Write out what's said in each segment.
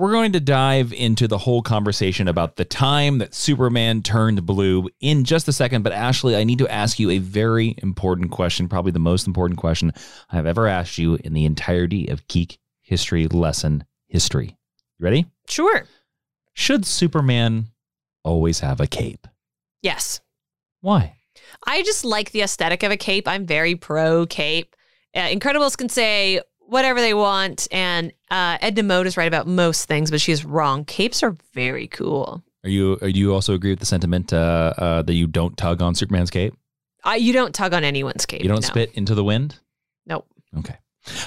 We're going to dive into the whole conversation about the time that Superman turned blue in just a second. But Ashley, I need to ask you a very important question, probably the most important question I've ever asked you in the entirety of Geek History Lesson history. You ready? Sure. Should Superman always have a cape? Yes. Why? I just like the aesthetic of a cape. I'm very pro cape. Uh, Incredibles can say whatever they want, and uh, Edna Mode is right about most things, but she's wrong. Capes are very cool. Are you? Are you also agree with the sentiment uh, uh, that you don't tug on Superman's cape? Uh, you don't tug on anyone's cape. You don't no. spit into the wind. Nope. Okay.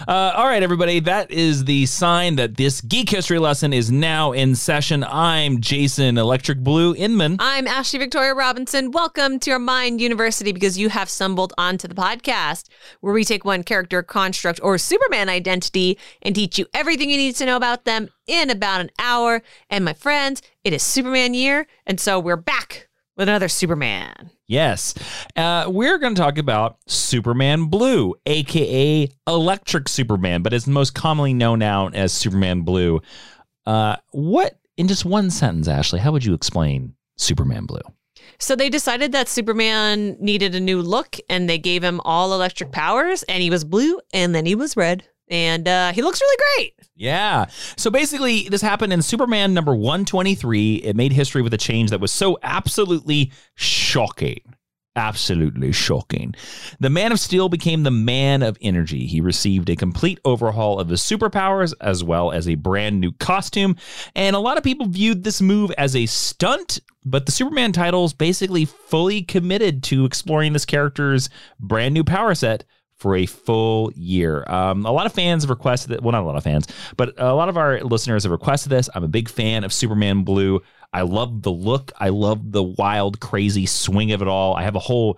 Uh, all right, everybody. That is the sign that this geek history lesson is now in session. I'm Jason Electric Blue Inman. I'm Ashley Victoria Robinson. Welcome to our Mind University because you have stumbled onto the podcast where we take one character, construct, or Superman identity and teach you everything you need to know about them in about an hour. And my friends, it is Superman year, and so we're back with another Superman. Yes. Uh, we're going to talk about Superman Blue, aka Electric Superman, but is most commonly known now as Superman Blue. Uh, what, in just one sentence, Ashley, how would you explain Superman Blue? So they decided that Superman needed a new look and they gave him all electric powers and he was blue and then he was red. And uh, he looks really great. Yeah. So basically, this happened in Superman number 123. It made history with a change that was so absolutely shocking. Absolutely shocking. The Man of Steel became the Man of Energy. He received a complete overhaul of his superpowers as well as a brand new costume. And a lot of people viewed this move as a stunt, but the Superman titles basically fully committed to exploring this character's brand new power set for a full year. Um, a lot of fans have requested it. Well, not a lot of fans, but a lot of our listeners have requested this. I'm a big fan of Superman Blue. I love the look. I love the wild, crazy swing of it all. I have a whole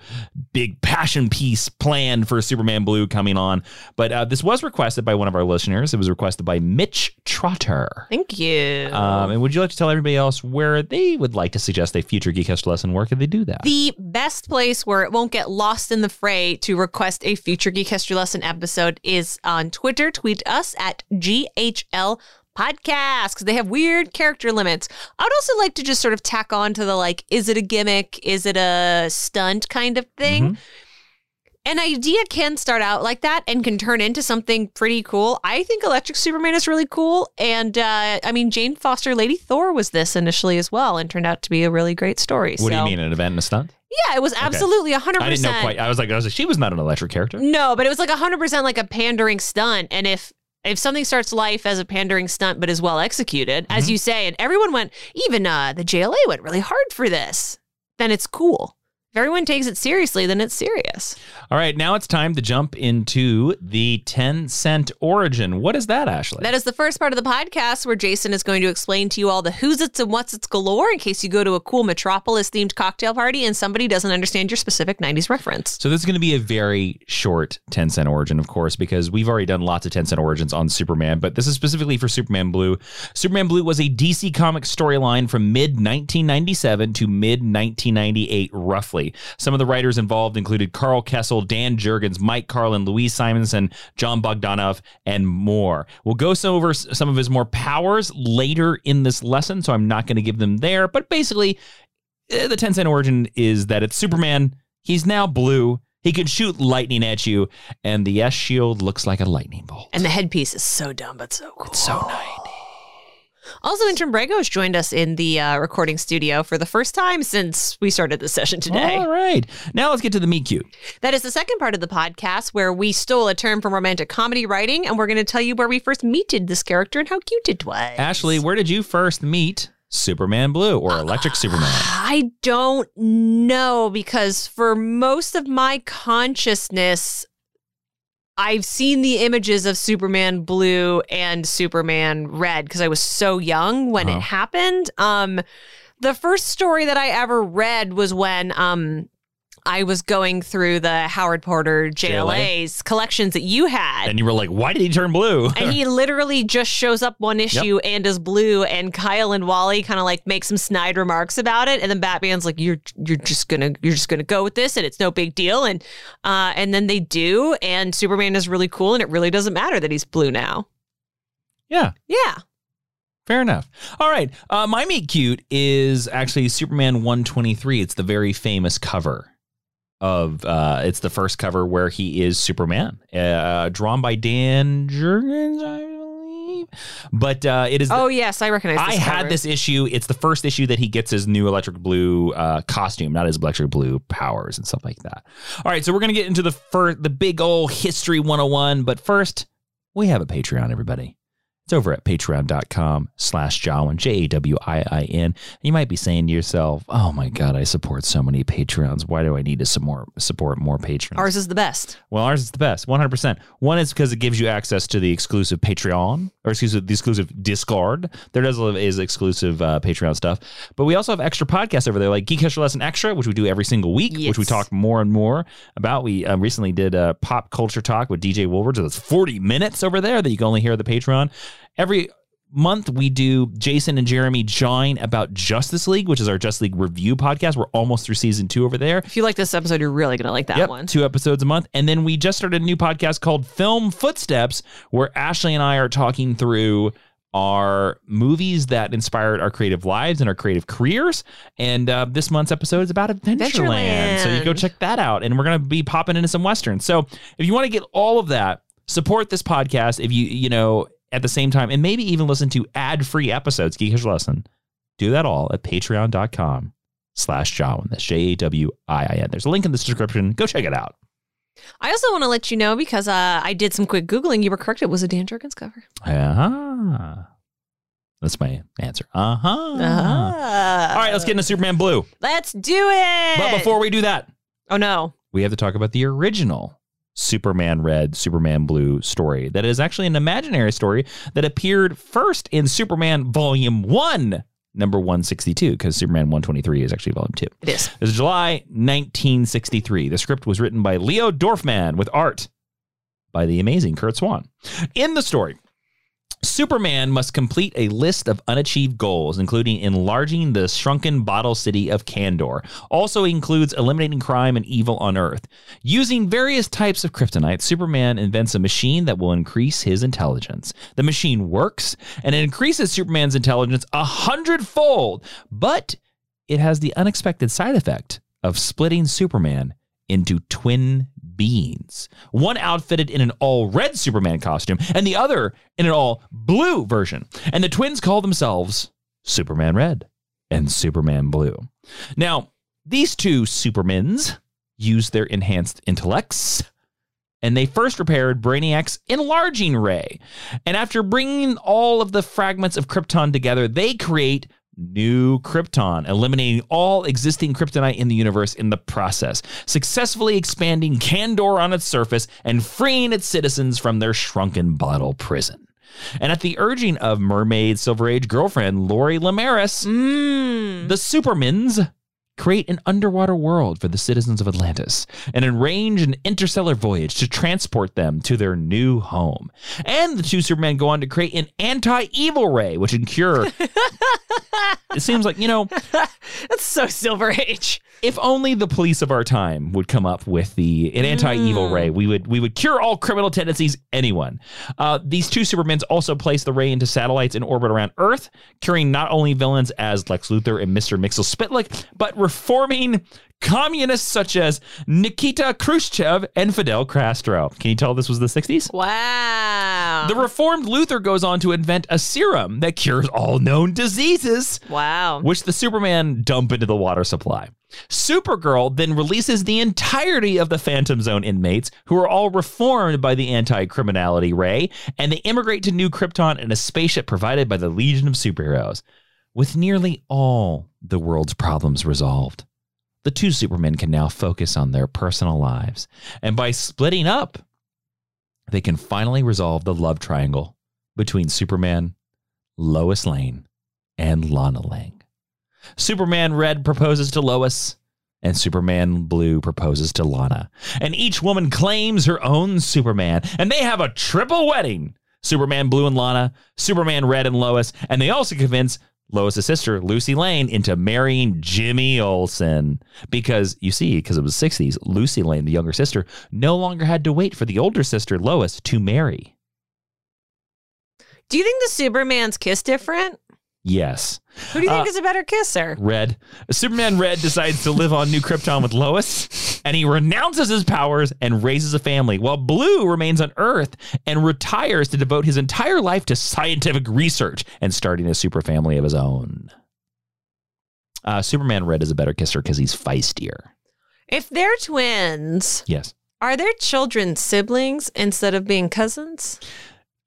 big passion piece planned for Superman Blue coming on. But uh, this was requested by one of our listeners. It was requested by Mitch Trotter. Thank you. Um, and would you like to tell everybody else where they would like to suggest a future Geekcast lesson? Where could they do that? the best place where it won't get lost in the fray to request a future Geek History Lesson episode is on Twitter. Tweet us at GHL Podcast because they have weird character limits. I'd also like to just sort of tack on to the like, is it a gimmick? Is it a stunt kind of thing? Mhm. An idea can start out like that and can turn into something pretty cool. I think Electric Superman is really cool. And uh, I mean, Jane Foster, Lady Thor was this initially as well and turned out to be a really great story. what do you mean, an event and a stunt? Yeah, it was absolutely a 100%. I didn't know quite. I was like, I was like, she was not an electric character. No, but it was like a 100% like a pandering stunt. And if if something starts life as a pandering stunt but is well executed, as you say, and everyone went, even uh, the JLA went really hard for this, then it's cool. If everyone takes it seriously, then it's serious. All right, now it's time to jump into the 10 cent origin. What is that, Ashley? That is the first part of the podcast where Jason is going to explain to you all the who's it's and what's it's galore in case you go to a cool Metropolis themed cocktail party and somebody doesn't understand your specific 90s reference. so this is going to be a very short 10 cent origin, of course, because we've already done lots of 10 cent origins on Superman, but this is specifically for Superman Blue. Superman Blue was a DC comic storyline from mid 1997 to mid 1998, roughly. Some of the writers involved included Karl Kesel, Dan Jurgens, Mike Carlin, Louise Simonson, Jon Bogdanove, and more. We'll go over some of his more powers later in this lesson, so I'm not going to give them there, but basically, eh, the 10 cent origin is that it's Superman. He's now blue. He can shoot lightning at you, and the S shield looks like a lightning bolt. And the headpiece is so dumb but so cool. so 90. Also, Intern Brago has joined us in the uh, recording studio for the first time since we started the session today. All right. Now let's get to the meet cute. That is the second part of the podcast where we stole a term from romantic comedy writing, and we're going to tell you where we first meeted this character and how cute it was. Ashley, where did you first meet Superman Blue or Electric Superman? I don't know because for most of my consciousness, I've seen the images of Superman Blue and Superman Red because I was so young when Uh-huh. it happened. Um, the first story that I ever read was when um, I was going through the Howard Porter JLA's collections that you had. And you were like, why did he turn blue? and he literally just shows up one issue and is blue and Kyle and Wally kind of like make some snide remarks about it and then Batman's like you're you're just going to you're just to go with this and it's no big deal and uh and then they do and Superman is really cool and it really doesn't matter that he's blue now. yeah. Yeah. Fair enough. All right. Uh, my meet cute is actually Superman 123. It's the very famous cover of uh it's the first cover where he is Superman. Uh drawn by Dan Jurgens, I believe. But uh it is Oh yes, I recognize I had cover. this issue. It's the first issue that he gets his new electric blue uh, costume, not his electric blue powers and stuff like that. All right, so we're gonna get into the first, the big old history 101. But first, we have a Patreon, everybody. It's over at patreon.com slash Jawiin, J A W I I N. You might be saying to yourself, oh my God, I support so many Patreons. Why do I need to some more, support more Patreons? Ours is the best. Well, ours is the best, 100%. One is because it gives you access to the exclusive Patreon, or excuse me, the exclusive Discord. There does is exclusive uh, Patreon stuff. But we also have extra podcasts over there, like Geek History Lesson Extra, which we do every single week, which we talk more and more about. We uh, recently did a pop culture talk with DJ Woolward, so that's 40 minutes over there that you can only hear on the Patreon. Every month we do Jason and Jeremy join about Justice League, which is our Justice League review podcast. We're almost through season two over there. If you like this episode, you're really gonna like that Yep, one. two episodes a month. And then we just started a new podcast called Film Footsteps, where Ashley and I are talking through our movies that inspired our creative lives and our creative careers. And uh, this month's episode is about Adventureland. So you go check that out. And we're going to be popping into some Westerns. So if you want to get all of that, support this podcast if you, you know, at the same time, and maybe even listen to ad-free episodes, Geekish Lesson, do that all at patreon.com slash Jawiin. That's J-A-W-I-I-N. There's a link in the description. Go check it out. I also want to let you know because uh, I did some quick googling. You were correct; it was a Dan Jurgens cover. Uh-huh. That's my answer. Uh-huh. Ah. All right, let's get into Superman Blue. Let's do it. But before we do that, oh no, we have to talk about the original Superman Red, Superman Blue story. That is actually an imaginary story that appeared first in Superman Volume 1, number 162, because Superman 123 is actually Volume 2. it is. It was July 1963. The script was written by Leo Dorfman with art by the amazing Curt Swan. In the story, Superman must complete a list of unachieved goals, including enlarging the shrunken bottle city of Kandor. Also includes eliminating crime and evil on Earth. Using various types of kryptonite, Superman invents a machine that will increase his intelligence. The machine works, and it increases Superman's intelligence a hundredfold, but it has the unexpected side effect of splitting Superman into twin beings. One outfitted in an all red Superman costume, and the other in an all blue version. And the twins call themselves Superman Red and Superman Blue. Now, these two Supermans use their enhanced intellects. And they first repaired Brainiac's enlarging ray. And after bringing all of the fragments of Krypton together, they create new Krypton, eliminating all existing kryptonite in the universe in the process, successfully expanding Kandor on its surface and freeing its citizens from their shrunken bottle prison. And at the urging of Mermaid Silver Age girlfriend Lori Lemaris, Mm. the Supermans create an underwater world for the citizens of Atlantis and arrange an interstellar voyage to transport them to their new home. And the two Supermen go on to create an anti-evil ray, which can cure. it seems like, you know, That's so Silver Age. if only the police of our time would come up with the an anti-evil ray, we would we would cure all criminal tendencies. Anyone. Uh, these two Supermans also place the ray into satellites in orbit around Earth, curing not only villains as Lex Luthor and Mister Mxyzptlk, but reforming communists such as Nikita Khrushchev and Fidel Castro. Can you tell this was the '60s? Wow. The reformed Luthor goes on to invent a serum that cures all known diseases wow. which the Superman dump into the water supply. Supergirl then releases the entirety of the Phantom Zone inmates, who are all reformed by the anti criminality ray, and they immigrate to New Krypton in a spaceship provided by the Legion of Superheroes. With nearly all the world's problems resolved, the two Supermen can now focus on their personal lives. And by splitting up, they can finally resolve the love triangle between Superman, Lois Lane, and Lana Lang. Superman Red proposes to Lois, and Superman Blue proposes to Lana. And each woman claims her own Superman, and they have a triple wedding Superman Blue and Lana, Superman Red and Lois, and they also convince Lois' sister, Lucy Lane, into marrying Jimmy Olsen. Because, you see, because it was 60s, Lucy Lane, the younger sister, no longer had to wait for the older sister, Lois, to marry. Do you think the Superman's kiss different? Yes. Who do you think Uh, is a better kisser? Red. Superman Red decides to live on New Krypton with Lois, and he renounces his powers and raises a family, while Blue remains on Earth and retires to devote his entire life to scientific research and starting a super family of his own. Uh, Superman Red is a better kisser because he's feistier. If they're twins, Yes. are their children siblings instead of being cousins?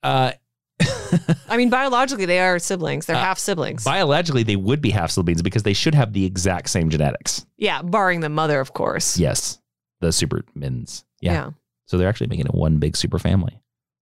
Uh, I mean, biologically, they are siblings. They're Uh, half siblings. biologically, they would be half siblings because they should have the exact same genetics. yeah, barring the mother, of course. Yes. The Supermans. Yeah. yeah. So they're actually making it one big super family.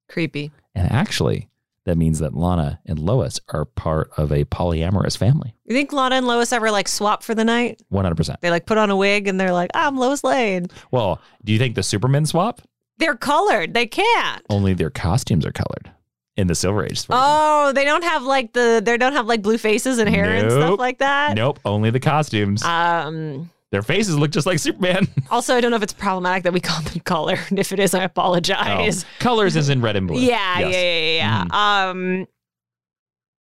Creepy. And actually, that means that Lana and Lois are part of a polyamorous family. You think Lana and Lois ever like swap for the night? 100%. They like put on a wig and they're like, I'm Lois Lane. Well, do you think the Supermen swap? They're colored. They can't. Only their costumes are colored in the Silver Age. version. Oh, they don't have like the they don't have like blue faces and hair and stuff like that. Nope, only the costumes. Um. Their faces look just like Superman. Also, I don't know if it's problematic that we call them colored. If it is, I apologize. Oh, colors is in red and blue. Yeah, Yes. yeah, yeah, yeah. Um.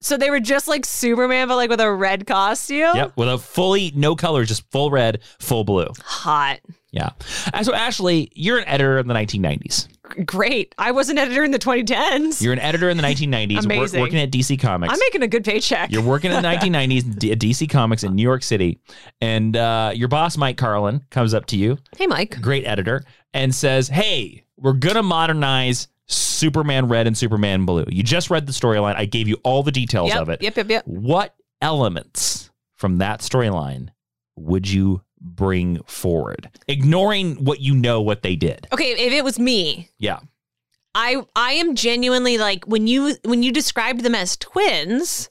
So they were just like Superman, but like with a red costume. Yep, with a fully no colors, just full red, full blue. Hot. Yeah. Uh, So Ashley, you're an editor in the 1990s. Great. I was an editor in the 2010s. You're an editor in the 1990s, wor- Amazing. working at DC Comics. I'm making a good paycheck. You're working in the 1990s at DC Comics in New York City, and uh, your boss Mike Carlin comes up to you, hey, Mike. great editor, and says, "Hey, we're gonna modernize Superman Red and Superman Blue. You just read the storyline. I gave you all the details Yep, of it. yep, yep, yep. What elements from that storyline would you bring forward, ignoring what you know what they did? Okay, if it was me, Yeah, I I am genuinely like when you when you described them as twins,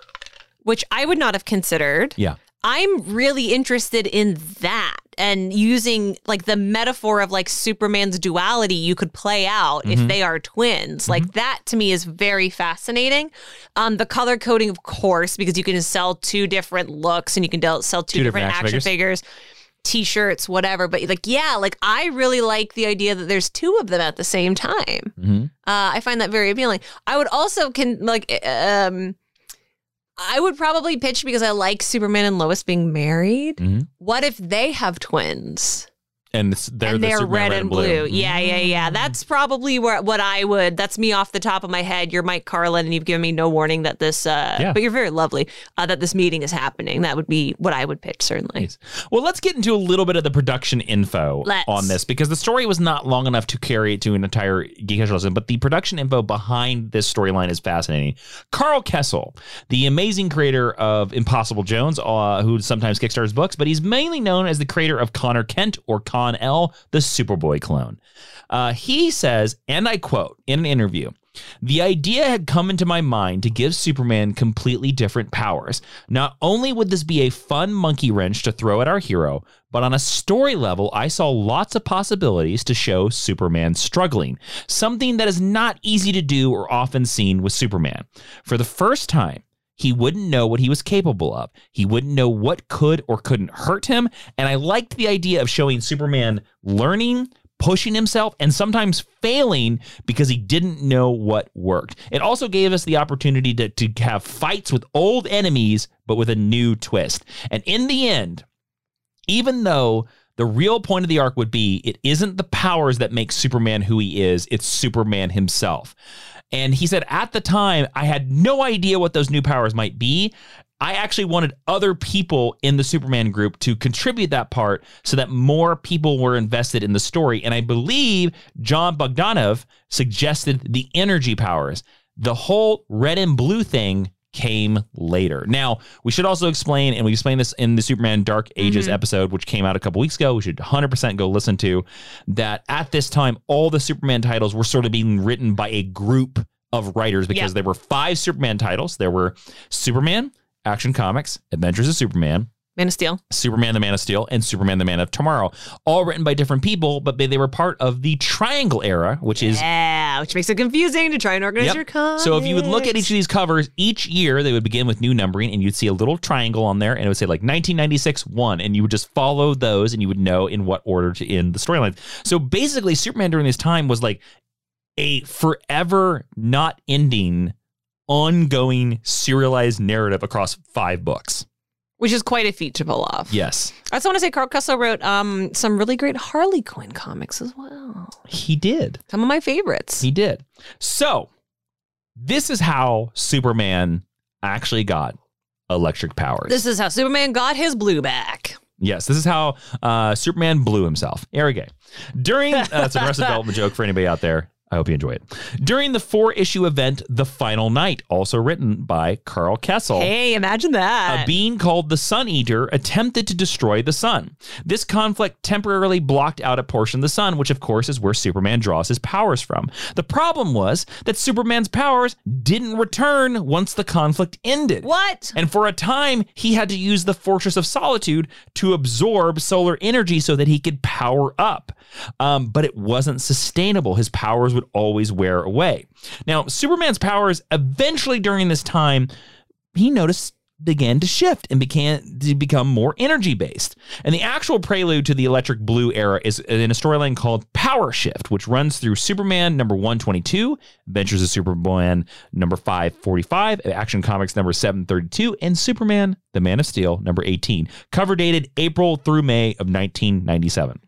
which I would not have considered. yeah, I'm really interested in that and using like the metaphor of like Superman's duality you could play out Mm-hmm. if they are twins. Like that to me is very fascinating. Um the color coding of course because you can sell two different looks and you can sell two, Two different, different action, action figures. T-shirts, whatever, but like, yeah, like I really like the idea that there's two of them at the same time. Mhm. Uh, I find that very appealing. I would also can like um I would probably pitch because I like Superman and Lois being married. Mhm. What if they have twins and it's, they're and the they're Superman red, and blue? Yeah, yeah, yeah. That's probably where what I would. That's me off the top of my head. You're Mike Carlin, and you've given me no warning that this. Uh, Yeah. But you're very lovely. Uh, that this meeting is happening. That would be what I would pitch certainly. Nice. Well, let's get into a little bit of the production info Let's. on this because the story was not long enough to carry it to an entire Geek Edge lesson, but the production info behind this storyline is fascinating. Karl Kesel, the amazing creator of Impossible Jones, uh, who sometimes kickstarts books, but he's mainly known as the creator of Conner Kent or Kon-El, the Superboy clone. Uh, he says, and I quote in an interview, the idea had come into my mind to give Superman completely different powers. Not only would this be a fun monkey wrench to throw at our hero, but on a story level, I saw lots of possibilities to show Superman struggling, something that is not easy to do or often seen with Superman. For the first time, he wouldn't know what he was capable of. He wouldn't know what could or couldn't hurt him. And I liked the idea of showing Superman learning, pushing himself, and sometimes failing because he didn't know what worked. It also gave us the opportunity to, to have fights with old enemies, but with a new twist. And in the end, even though the real point of the arc would be it isn't the powers that make Superman who he is, it's Superman himself. And he said, at the time, I had no idea what those new powers might be. I actually wanted other people in the Superman group to contribute that part so that more people were invested in the story. And I believe Jon Bogdanove suggested the energy powers. The whole red and blue thing came later. Now, we should also explain, and we explained this in the Superman Dark Ages mm-hmm. episode, which came out a couple weeks ago. We should 100% go listen to that. At this time, all the Superman titles were sort of being written by a group of writers because Yeah. there were five Superman titles. There were Superman, Action Comics, Adventures of Superman, Man of Steel. Superman the Man of Steel, and Superman the Man of Tomorrow, all written by different people, but they, they were part of the Triangle era, which is Yeah, which makes it confusing to try and organize Yep. your comics. So if you would look at each of these covers, each year they would begin with new numbering, and you'd see a little triangle on there, and it would say like 1996 one, and you would just follow those, and you would know in what order to end the storylines. So basically, Superman during this time was like a forever not ending, ongoing serialized narrative across five books. Which is quite a feat to pull off. Yes, I also want to say Karl Kesel wrote um, some really great Harley Quinn comics as well. he did. Some of my favorites. He did. So, this is how Superman actually got electric powers. This is how Superman got his blue back. Yes, this is how uh, Superman blew himself. Eric Gay. During uh, that's a Arrested Development joke for anybody out there. I hope you enjoy it. During the four issue event, The Final Night, also written by Karl Kesel. Hey, imagine that. A being called the Sun Eater attempted to destroy the sun. This conflict temporarily blocked out a portion of the sun, which of course is where Superman draws his powers from. The problem was that Superman's powers didn't return once the conflict ended. what? And for a time, he had to use the Fortress of Solitude to absorb solar energy so that he could power up. Um, but it wasn't sustainable. His powers would always wear away. Now, Superman's powers eventually during this time, he noticed began to shift and began to become more energy based. And the actual prelude to the electric blue era is in a storyline called Power Shift, which runs through Superman number 122, Adventures of Superman number 545, Action Comics number 732, and Superman the Man of Steel number 18, cover dated April through May of 1997.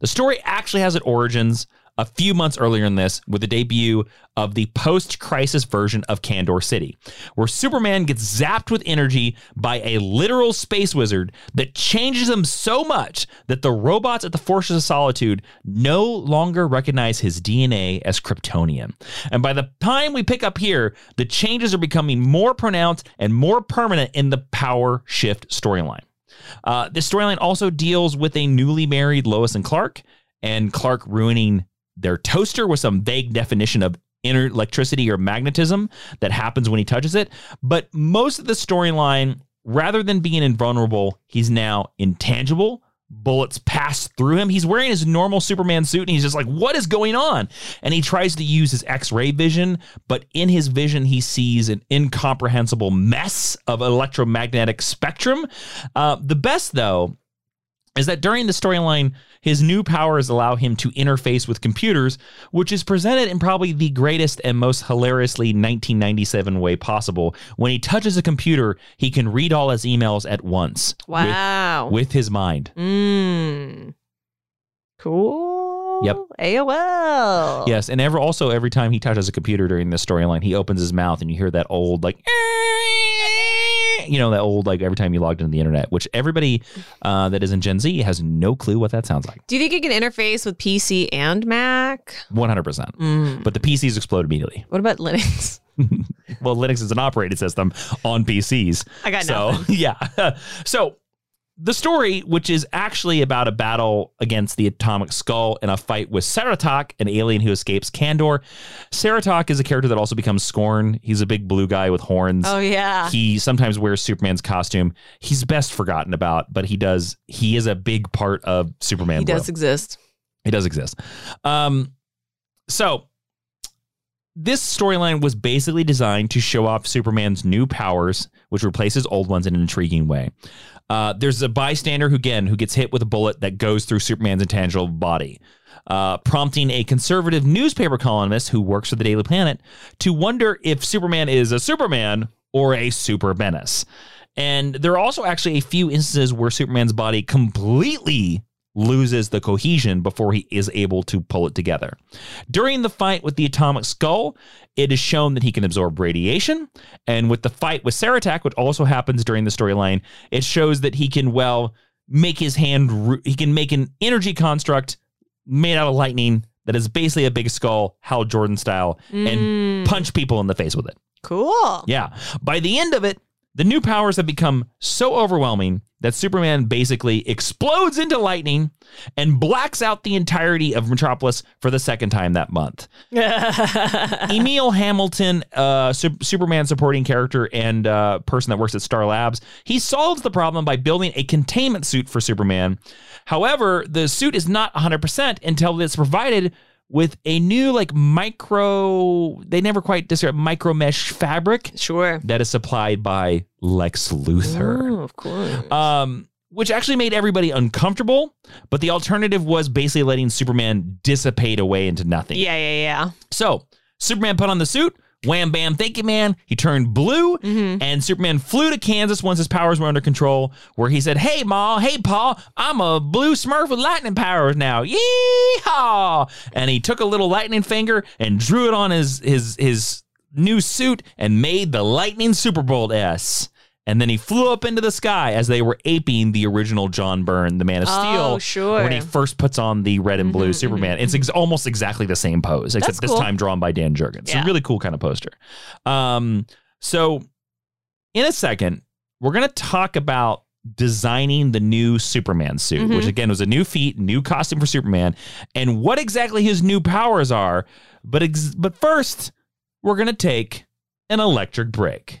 The story actually has its origins a few months earlier in this with the debut of the post crisis version of Kandor City, where Superman gets zapped with energy by a literal space wizard that changes him so much that the robots at the Fortress of Solitude no longer recognize his DNA as Kryptonian. And by the time we pick up here, the changes are becoming more pronounced and more permanent in the power shift storyline. Uh, this storyline also deals with a newly married Lois and Clark, and Clark ruining their toaster with some vague definition of inner electricity or magnetism that happens when he touches it. But most of the storyline, rather than being invulnerable, he's now intangible. Bullets pass through him. He's wearing his normal Superman suit and he's just like, what is going on? And he tries to use his X ray vision, but in his vision, he sees an incomprehensible mess of electromagnetic spectrum. Uh, the best, though, is that during the storyline, his new powers allow him to interface with computers, which is presented in probably the greatest and most hilariously 1997 way possible. When he touches a computer, he can read all his emails at once with- Wow. with, his mind. Mm. Cool. Yep. AOL. Yes, and ever also every time he touches a computer during this storyline, he opens his mouth and you hear that old like you know that old like every time you logged into the internet, which everybody uh, that is in Gen Z has no clue what that sounds like. Do you think it can interface with PC and Mac? One hundred percent. Mm. But the PCs explode immediately. What about Linux? Well, Linux is an operating system on PCs. I got so nothing. yeah. so the story, which is actually about a battle against the atomic skull in a fight with Saratok, an alien who escapes Kandor. Saratok is a character that also becomes Scorn. He's a big blue guy with horns. Oh yeah. He sometimes wears Superman's costume. He's best forgotten about, but he does. He is a big part of Superman. he does exist. It does exist. Um, so this storyline was basically designed to show off Superman's new powers, which replaces old ones in an intriguing way. Uh, there's a bystander who again who gets hit with a bullet that goes through Superman's intangible body, uh, prompting a conservative newspaper columnist who works for the Daily Planet to wonder if Superman is a Superman or a super menace. And there are also actually a few instances where Superman's body completely loses the cohesion before he is able to pull it together. During the fight with the atomic skull, it is shown that he can absorb radiation. And with the fight with Saratak, which also happens during the storyline, it shows that he can, well, make his hand, he can make an energy construct made out of lightning that is basically a big skull, Hal Jordan style, and Mm. punch people in the face with it. Cool. Yeah. By the end of it, the new powers have become so overwhelming that Superman basically explodes into lightning and blacks out the entirety of Metropolis for the second time that month. Emil Hamilton, uh, Su- Superman supporting character and uh, person that works at Star Labs, he solves the problem by building a containment suit for Superman. However, the suit is not 100% until it's provided with a new like micro they never quite describe micro mesh fabric Sure. that is supplied by Lex Luthor. Oh, of course. Um, which actually made everybody uncomfortable, but the alternative was basically letting Superman dissipate away into nothing. yeah, yeah, yeah. So Superman put on the suit. Wham bam, thank you, man. He turned blue, mm-hmm. and Superman flew to Kansas once his powers were under control, where he said, Hey, Ma, hey, Pa, I'm a blue smurf with lightning powers now. Yeehaw! And he took a little lightning finger and drew it on his his his new suit and made the lightning Superbolt S. And then he flew up into the sky as they were aping the original John Byrne, the Man of Steel. Oh, sure. When he first puts on the red and blue Superman. It's ex- almost exactly the same pose, except That's this cool. time drawn by Dan Jurgens. It's Yeah. a really cool kind of poster. Um, so, in a second, we're going to talk about designing the new Superman suit, Mm-hmm. which again was a new feat, new costume for Superman, and what exactly his new powers are. But ex- but first, we're going to take an electric break.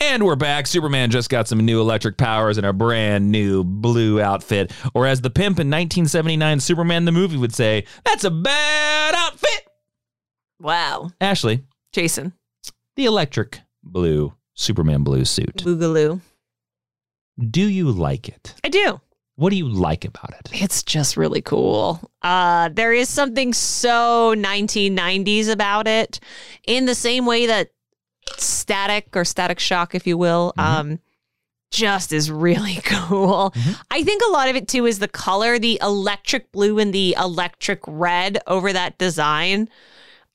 And we're back. Superman just got some new electric powers and a brand new blue outfit. Or as the pimp in 1979 Superman the movie would say, that's a bad outfit. Wow. Ashley, Jason. the electric blue Superman blue suit. Boogaloo. Do you like it? I do. What do you like about it? It's just really cool. Uh, there is something so 1990s about it, in the same way that Static or Static Shock, if you will, um, just is really cool. I think a lot of it too is the color, the electric blue and the electric red over that design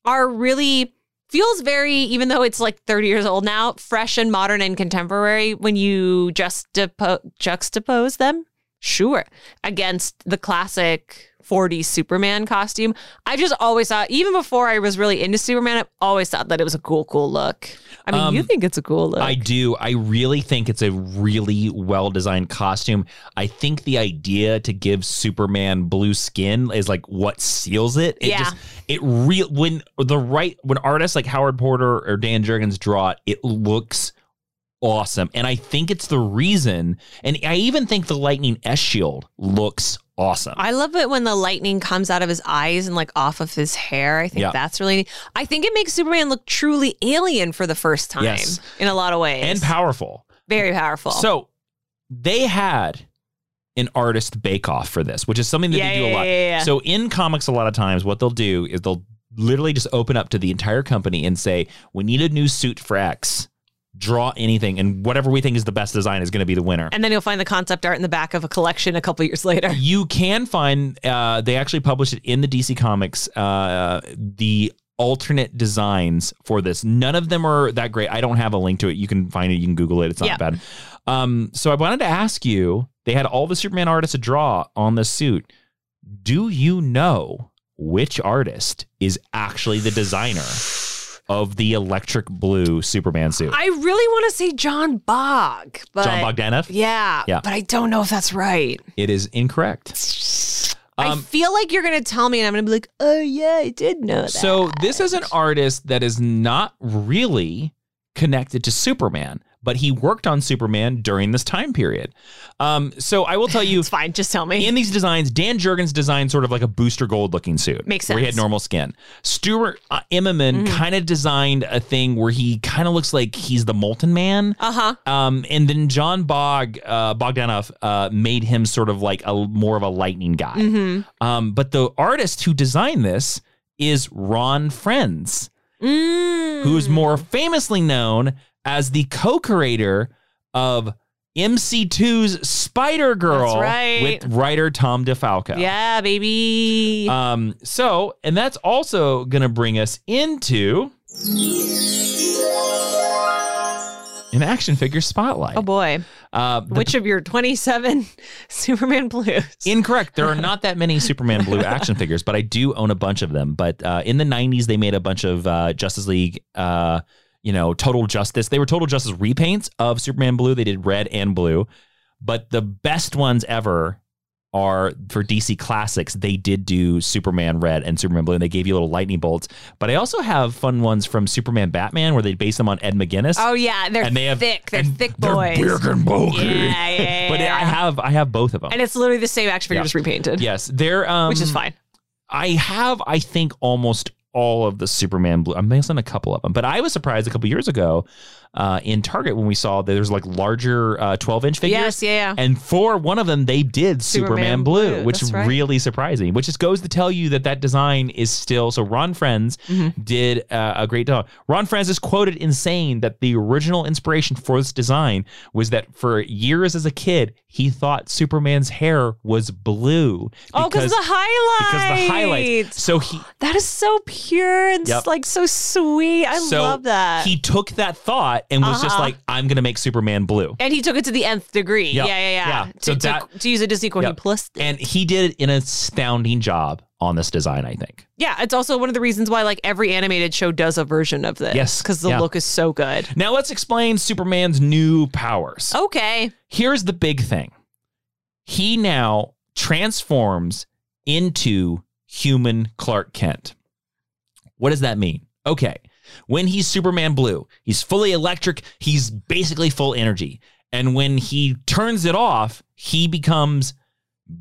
are really feels very even though it's like 30 years old now fresh and modern and contemporary when you just juxtapose them sure against the classic 40s superman costume i just always thought even before i was really into superman i always thought that it was a cool cool look i mean you Um, think it's a cool look I do. I really think it's a really well designed costume. I think the idea to give Superman blue skin is like what seals it. It Yeah. just it real when the right when artists like Howard Porter or Dan Jurgens draw it, it looks awesome. And I think it's the reason and I even think the lightning S shield looks awesome. I love it when the lightning comes out of his eyes and like off of his hair. I think Yeah. that's really neat. I think it makes Superman look truly alien for the first time Yes. in a lot of ways. and powerful. Very powerful. So they had an artist bake off for this, which is something that Yeah, they do a lot. yeah. So in comics, a lot of times, what they'll do is they'll literally just open up to the entire company and say, "We need a new suit for X. Draw anything, and whatever we think is the best design is going to be the winner." and then you'll find the concept art in the back of a collection a couple years later. you can find uh, they actually published it in the DC Comics uh, the alternate designs for this. None of them are that great. I don't have a link to it. You can find it. You can Google it. It's not Yeah. bad. Um, so I wanted to ask you. They had all the Superman artists to draw on the suit. Do you know which artist is actually the designer of the electric blue Superman suit? I really want to say John Bog, but Jon Bogdanove. Yeah, Yeah. but I don't know if that's right. It is incorrect. I Um, feel like you're gonna tell me, and I'm gonna be like, "Oh yeah, I did know that." So this is an artist that is not really connected to Superman, but he worked on Superman during this time period. Um, so I will tell you, it's fine. Just tell me. in these designs, Dan Jurgens designed sort of like a booster gold looking suit. Makes sense. Where he had normal skin. Stuart uh, Immonen Mm-hmm. kind of designed a thing where he kind of looks like he's the Molten Man. uh huh. Um, and then John Bog uh, Bogdanove uh, made him sort of like a more of a lightning guy. Mm-hmm. Um, but the artist who designed this is Ron Frenz, Mm. who's more famously known as the co-creator of MC2's Spider Girl right. with writer Tom DeFalco. Yeah, baby. Um, so, and that's also going to bring us into an action figure spotlight. oh boy. Uh, the- Which of your 27 Superman blues? Incorrect. There are not that many Superman Blue action figures, but I do own a bunch of them. But uh, in the '90s, they made a bunch of uh, Justice League, uh, you know, Total Justice. They were Total Justice repaints of Superman Blue. They did red and blue, but the best ones ever are for DC Classics. They did do Superman Red and Superman Blue, and they gave you little lightning bolts. But I also have fun ones from Superman Batman, where they base them on Ed McGuinness. oh yeah, they're and they have thick. They're thick they're boys. big and bulky. Yeah, yeah, yeah, but yeah. I have I have both of them. and it's literally the same action figure Yeah. just repainted. Yes, they're um, which is fine. I have, I think, almost all of the Superman blue. I'm missing a couple of them, but I was surprised a couple years ago uh, in Target when we saw that there's like larger uh, 12 inch figures. Yes, yeah, yeah. And for one of them, they did Superman, Superman blue, blue, which is right. really surprising. Which just goes to tell you that that design is still. So Ron Frenz Mm-hmm. did uh, a great job. Ron Frenz is quoted in saying that the original inspiration for this design was that for years as a kid, he thought Superman's hair was blue. Oh, because the highlights. because the highlights. So he That is so pure and Yep. like so sweet. I so love that. He took that thought and was just Uh-huh. like, I'm gonna make Superman blue. and he took it to the nth degree. Yeah, Yeah, yeah, yeah. yeah. To, So to- that- to use a Disney quote, he Yep. plus. And he did an astounding job on this design, I think. Yeah, it's also one of the reasons why like every animated show does a version of this. Yes, because the yeah. look is so good. Now let's explain Superman's new powers. Okay. Here's the big thing. He now transforms into human Clark Kent. What does that mean? Okay. When he's Superman Blue, he's fully electric, he's basically full energy. And when he turns it off, he becomes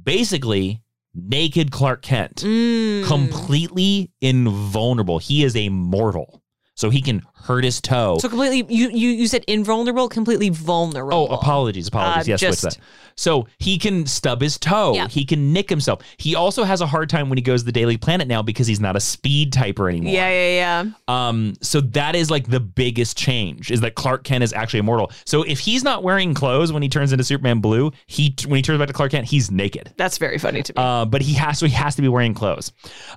basically naked Clark Kent, Mm. completely invulnerable. He is a mortal. So he can hurt his toe. So completely, you you you said invulnerable, completely vulnerable. Oh, apologies, apologies. Uh, yes, switch just- that. So he can stub his toe. Yeah. He can nick himself. He also has a hard time when he goes to the Daily Planet now because he's not a speed typer anymore. Yeah, yeah, yeah. Um. So that is like the biggest change is that Clark Kent is actually immortal. So if he's not wearing clothes when he turns into Superman Blue, he when he turns back to Clark Kent, he's naked. That's very funny to me. Uh, but he has so he has to be wearing clothes.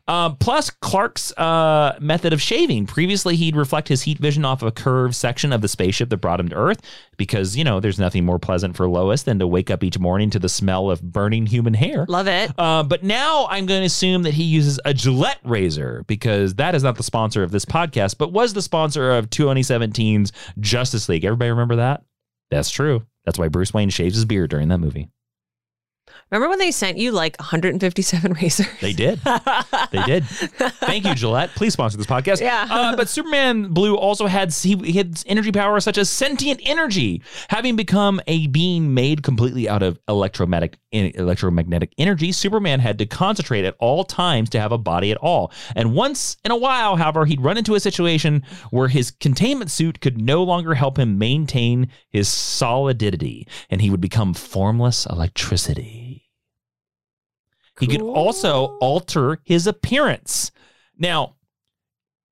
Um, plus, Clark's uh, method of shaving. Previously, he'd reflect his heat vision off of a curved section of the spaceship that brought him to Earth, because you know there's nothing more pleasant for Lois than to wake up each morning to the smell of burning human hair. Love it. Uh, but now I'm going to assume that he uses a Gillette razor because that is not the sponsor of this podcast, but was the sponsor of 2017's Justice League. Everybody remember that? That's true. That's why Bruce Wayne shaves his beard during that movie. Remember when they sent you like 157 razors? They did. they did. Thank you, Gillette. Please sponsor this podcast. Yeah. Uh, but Superman Blue also had he, he had energy power such as sentient energy, having become a being made completely out of electromagnetic electromagnetic energy. Superman had to concentrate at all times to have a body at all. And once in a while, however, he'd run into a situation where his containment suit could no longer help him maintain his solidity, and he would become formless electricity. He could also alter his appearance. Now,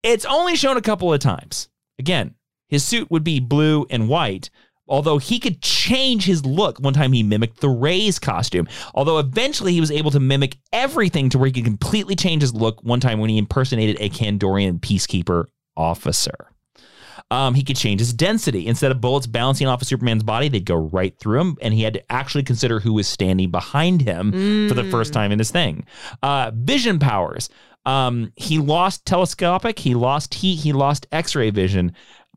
it's only shown a couple of times. Again, his suit would be blue and white, although he could change his look. One time he mimicked the Ray's costume, although eventually he was able to mimic everything to where he could completely change his look one time when he impersonated a Kandorian peacekeeper officer. Um, he could change his density. Instead of bullets bouncing off of Superman's body, they'd go right through him, and he had to actually consider who was standing behind him for the first time in this thing. Uh, vision powers. Um, he lost telescopic, he lost heat, he lost X-ray vision.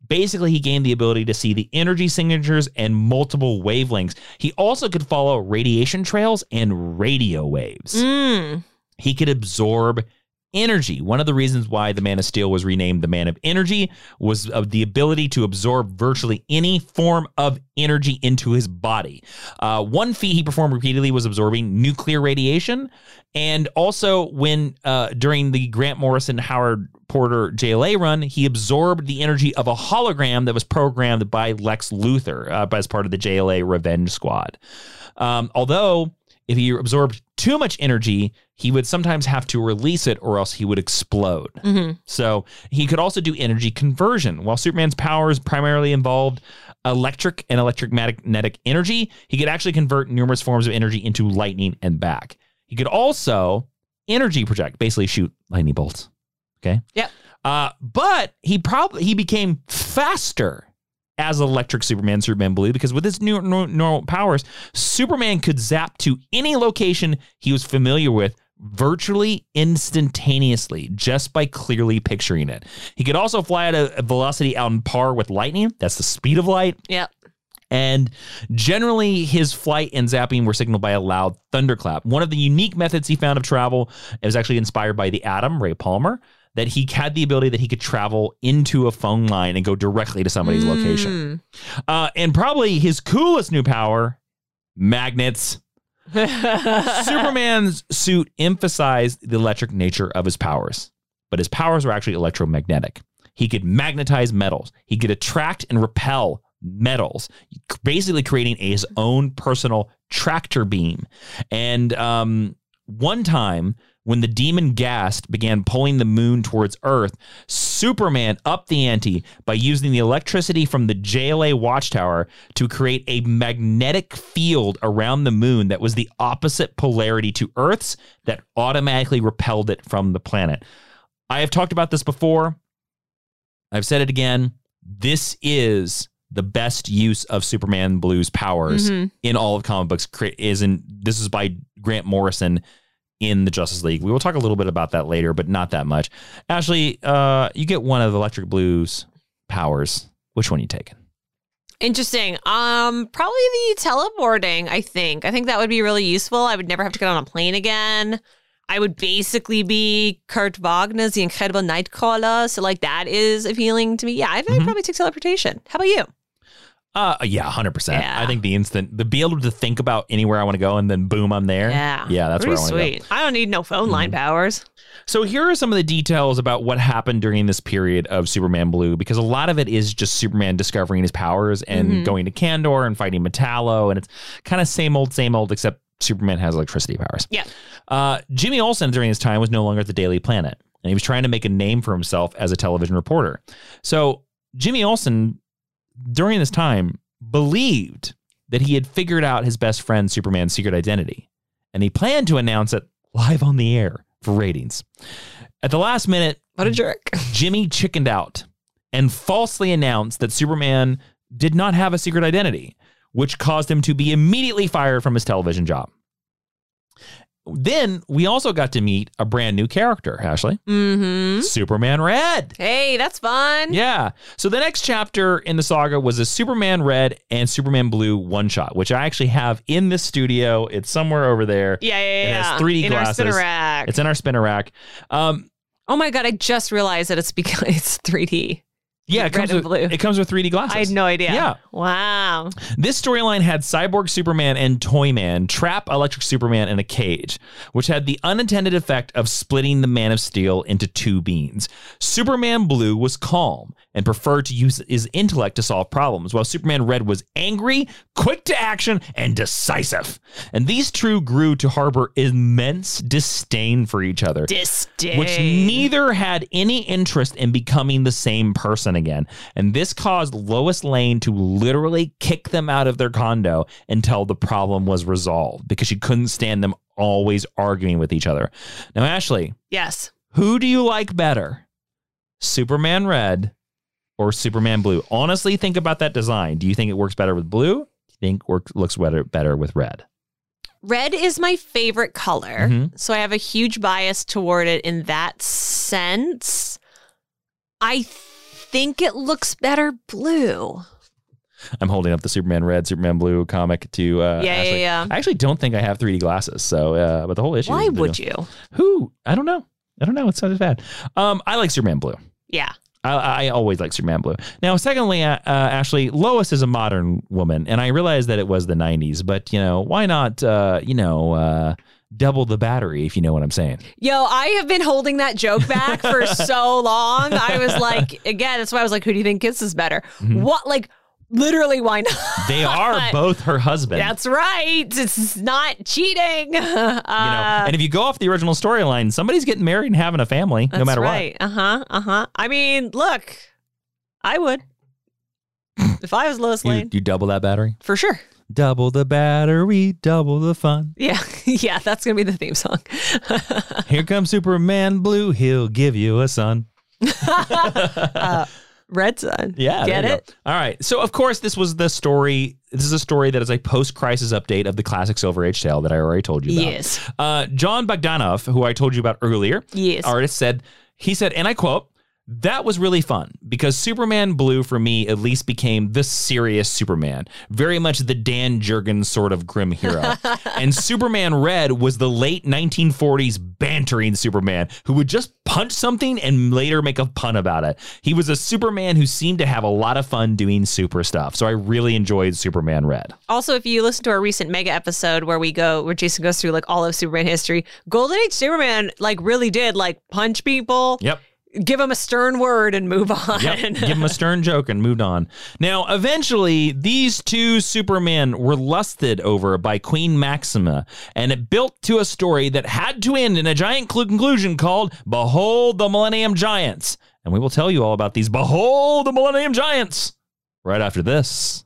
Basically, he gained the ability to see the energy signatures and multiple wavelengths. He also could follow radiation trails and radio waves. Mm. He could absorb energy. One of the reasons why the Man of Steel was renamed the Man of Energy was of the ability to absorb virtually any form of energy into his body. Uh, one feat he performed repeatedly was absorbing nuclear radiation, and also when uh, during the Grant Morrison Howard Porter JLA run, he absorbed the energy of a hologram that was programmed by Lex Luthor uh, as part of the JLA Revenge Squad. Um, although if he absorbed too much energy, he would sometimes have to release it or else he would explode. So he could also do energy conversion. While Superman's powers primarily involved electric and electromagnetic energy, he could actually convert numerous forms of energy into lightning and back. He could also energy project, basically shoot lightning bolts. Okay. Yeah. Uh, but he probably he became faster as electric Superman, Superman Blue, because with his new normal powers, Superman could zap to any location he was familiar with virtually instantaneously just by clearly picturing it. He could also fly at a, velocity on par with lightning. That's the speed of light. Yeah. And generally, his flight and zapping were signaled by a loud thunderclap. One of the unique methods he found of travel it was actually inspired by the Atom, Ray Palmer, that he had the ability that he could travel into a phone line and go directly to somebody's location. Uh, and probably his coolest new power magnets. Superman's suit emphasized the electric nature of his powers, but his powers were actually electromagnetic. He could magnetize metals. He could attract and repel metals, basically creating his own personal tractor beam. And um, one time, when the demon Gast began pulling the moon towards Earth, Superman upped the ante by using the electricity from the JLA watchtower to create a magnetic field around the moon that was the opposite polarity to Earth's that automatically repelled it from the planet. I have talked about this before. I've said it again. This is the best use of Superman Blue's powers mm-hmm. in all of comic books. Is in this is by Grant Morrison in the Justice League. We will talk a little bit about that later, but not that much. Ashley, uh, you get one of Electric Blue's powers. Which one are you taking? Interesting. Um, probably the teleporting. I think. I think that would be really useful. I would never have to get on a plane again. I would basically be Kurt Wagner's The Incredible Nightcrawler. So, like, that is appealing to me. Yeah, I think I'd probably take teleportation. How about you? Uh, yeah, hundred percent. Yeah. I think the instant the be able to think about anywhere I want to go and then boom, I'm there. Yeah. yeah, that's Pretty where I want to go. sweet. I don't need no phone line powers. So here are some of the details about what happened during this period of Superman Blue, because a lot of it is just Superman discovering his powers and going to Kandor and fighting Metallo, and it's kind of same old, same old, except Superman has electricity powers. Yeah. Uh, Jimmy Olsen during his time was no longer at the Daily Planet, and he was trying to make a name for himself as a television reporter. So Jimmy Olsen, during this time, believed that he had figured out his best friend Superman's secret identity, and he planned to announce it live on the air for ratings. At the last minute, What a jerk. Jimmy chickened out and falsely announced that Superman did not have a secret identity, which caused him to be immediately fired from his television job. Then we also got to meet a brand new character, Ashley. Mm-hmm. Superman Red. Hey, that's fun. Yeah. So the next chapter in the saga was a Superman Red and Superman Blue one shot, which I actually have in the studio. It's somewhere over there. Yeah, yeah, yeah. It has 3D In glasses. our spinner rack. It's in our spinner rack. Um, oh my god, I just realized that it's because it's 3D. Yeah, it comes, with, blue. it comes with 3D glasses. I had no idea. Yeah. Wow. This storyline had Cyborg Superman and Toyman trap Electric Superman in a cage, which had the unintended effect of splitting the Man of Steel into two beings. Superman Blue was calm and preferred to use his intellect to solve problems, while Superman Red was angry, quick to action, and decisive. And these two grew to harbor immense disdain for each other Disdain. which neither had any interest in becoming the same person again. And this caused Lois Lane to literally kick them out of their condo until the problem was resolved because she couldn't stand them always arguing with each other. Now, Ashley, Yes. who do you like better? Superman Red or Superman Blue? Honestly, think about that design. Do you think it works better with blue? Do you think works looks better better with red? Red is my favorite color. Mhm. So I have a huge bias toward it in that sense. I think it looks better blue. I'm holding up the Superman Red, Superman Blue comic to uh, Yeah, yeah, Ashley. yeah. I actually don't think I have 3D glasses, so uh, but the whole issue. Why would you? Who? I don't know. I don't know. It's not as bad. Um, I like Superman Blue. Yeah. I, I always like Superman Blue. Now, secondly, uh, uh, Ashley, Lois is a modern woman, and I realize that it was the '90s, but you know, why not? Uh, you know, uh, double the battery, if you know what I'm saying. Yo, I have been holding that joke back for so long. I was like, again, that's why I was like, who do you think kisses better? Mm-hmm. What, like, literally, why not? They are both her husband. That's right. It's not cheating. you know, Uh, and if you go off the original storyline, somebody's getting married and having a family, no matter right. Uh huh. Uh huh. I mean, look, I would if I was Lois what. You, Lane you double that battery. for sure. Double the battery, double the fun. Yeah, yeah, that's gonna be the theme song. Here comes Superman Blue. He'll give you a son. Red Sun. Yeah, get it? go. All right. So, of course, this was the story. This is a story that is a post-crisis update of the classic Silver Age tale that I already told you about. Yes. Uh, Jon Bogdanove, who I told you about earlier, Yes. artist said he said, and I quote. That was really fun because Superman Blue for me at least became the serious Superman, very much the Dan Jurgens sort of grim hero. and Superman Red was the late 1940s bantering Superman who would just punch something and later make a pun about it. He was a Superman who seemed to have a lot of fun doing super stuff. So I really enjoyed Superman Red. Also, if you listen to our recent mega episode where we go, where Jason goes through like all of Superman history, Golden Age Superman like really did like punch people, Yep. Give them a stern word, and move on. Yep. Give him a stern joke and moved on. Now, eventually, these two Supermen were lusted over by Queen Maxima, and it built to a story that had to end in a giant cl- conclusion called Behold the Millennium Giants. And we will tell you all about these Behold the Millennium Giants right after this.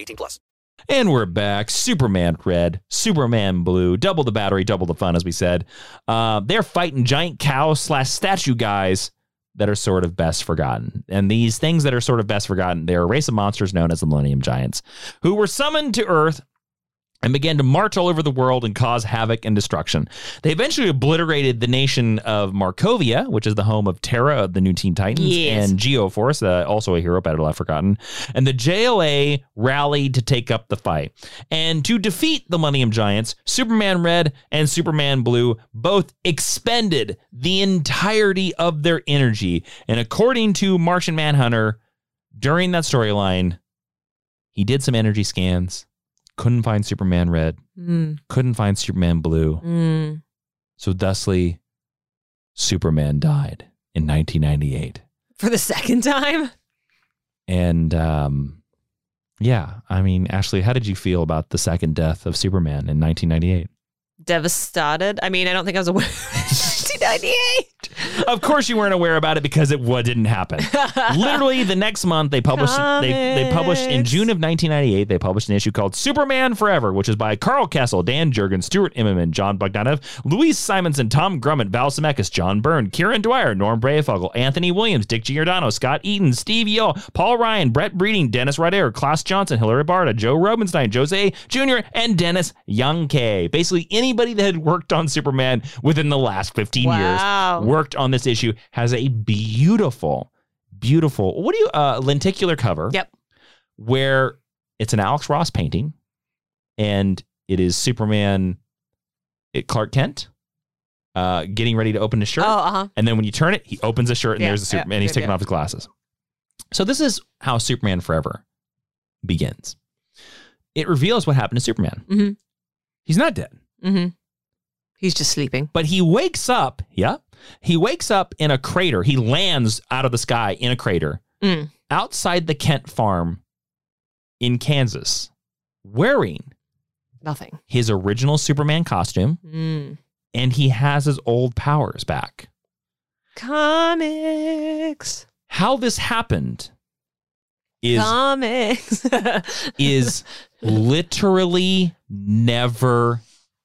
18 plus. And we're back. Superman Red, Superman Blue, double the battery, double the fun, as we said. Uh, they're fighting giant cow slash statue guys that are sort of best forgotten. And these things that are sort of best forgotten, they're a race of monsters known as the Millennium Giants, who were summoned to Earth and began to march all over the world and cause havoc and destruction. They eventually obliterated the nation of Markovia, which is the home of Terra of the new Teen Titans, Yes. and Geoforce, uh, also a hero, better left forgotten. And the JLA rallied to take up the fight. And to defeat the Millennium Giants, Superman Red and Superman Blue both expended the entirety of their energy. And according to Martian Manhunter, during that storyline, he did some energy scans, couldn't find Superman Red, Mm, couldn't find Superman Blue. mm. So thusly, Superman died in 1998. For the second time? And um, yeah, I mean, Ashley, how did you feel about the second death of Superman in 1998? Devastated. I mean, I don't think I was aware. 1998. of course, you weren't aware about it because it wa- didn't happen. Literally, the next month they published they, they published in June of 1998. They published an issue called Superman Forever, which is by Karl Kesel, Dan Jurgen, Stuart Immonen, Jon Bogdanove, Louise Simonson, Tom Grummett, Val Semeiks, John Byrne, Kieron Dwyer, Norm Breyfogle, Anthony Williams, Dick Giordano, Scott Eaton, Steve Yeoh, Paul Ryan, Brett Breeding, Denis Rodier, Klaus Janson, Hilary Barta, Joe Rubinstein, Jose Jr., and Dennis Janke. Basically, anybody that had worked on Superman within the last 15 Wow. years worked on this issue has a beautiful, beautiful, what do you, uh, lenticular cover. Yep. Where it's an Alex Ross painting and it is Superman, it, Clark Kent, uh, getting ready to open his shirt. Oh, uh huh. And then when you turn it, he opens his shirt and Yeah, there's the yeah, Superman. and he's taking yeah. off his glasses. So this is how Superman Forever begins. It reveals what happened to Superman. Mm-hmm. He's not dead, Mm-hmm. He's just sleeping. but he wakes up. Yeah, he wakes up in a crater. He lands out of the sky in a crater Mm. outside the Kent farm in Kansas, wearing Nothing. his original Superman costume, Mm. and he has his old powers back. Comics. How this happened is Comics. is literally never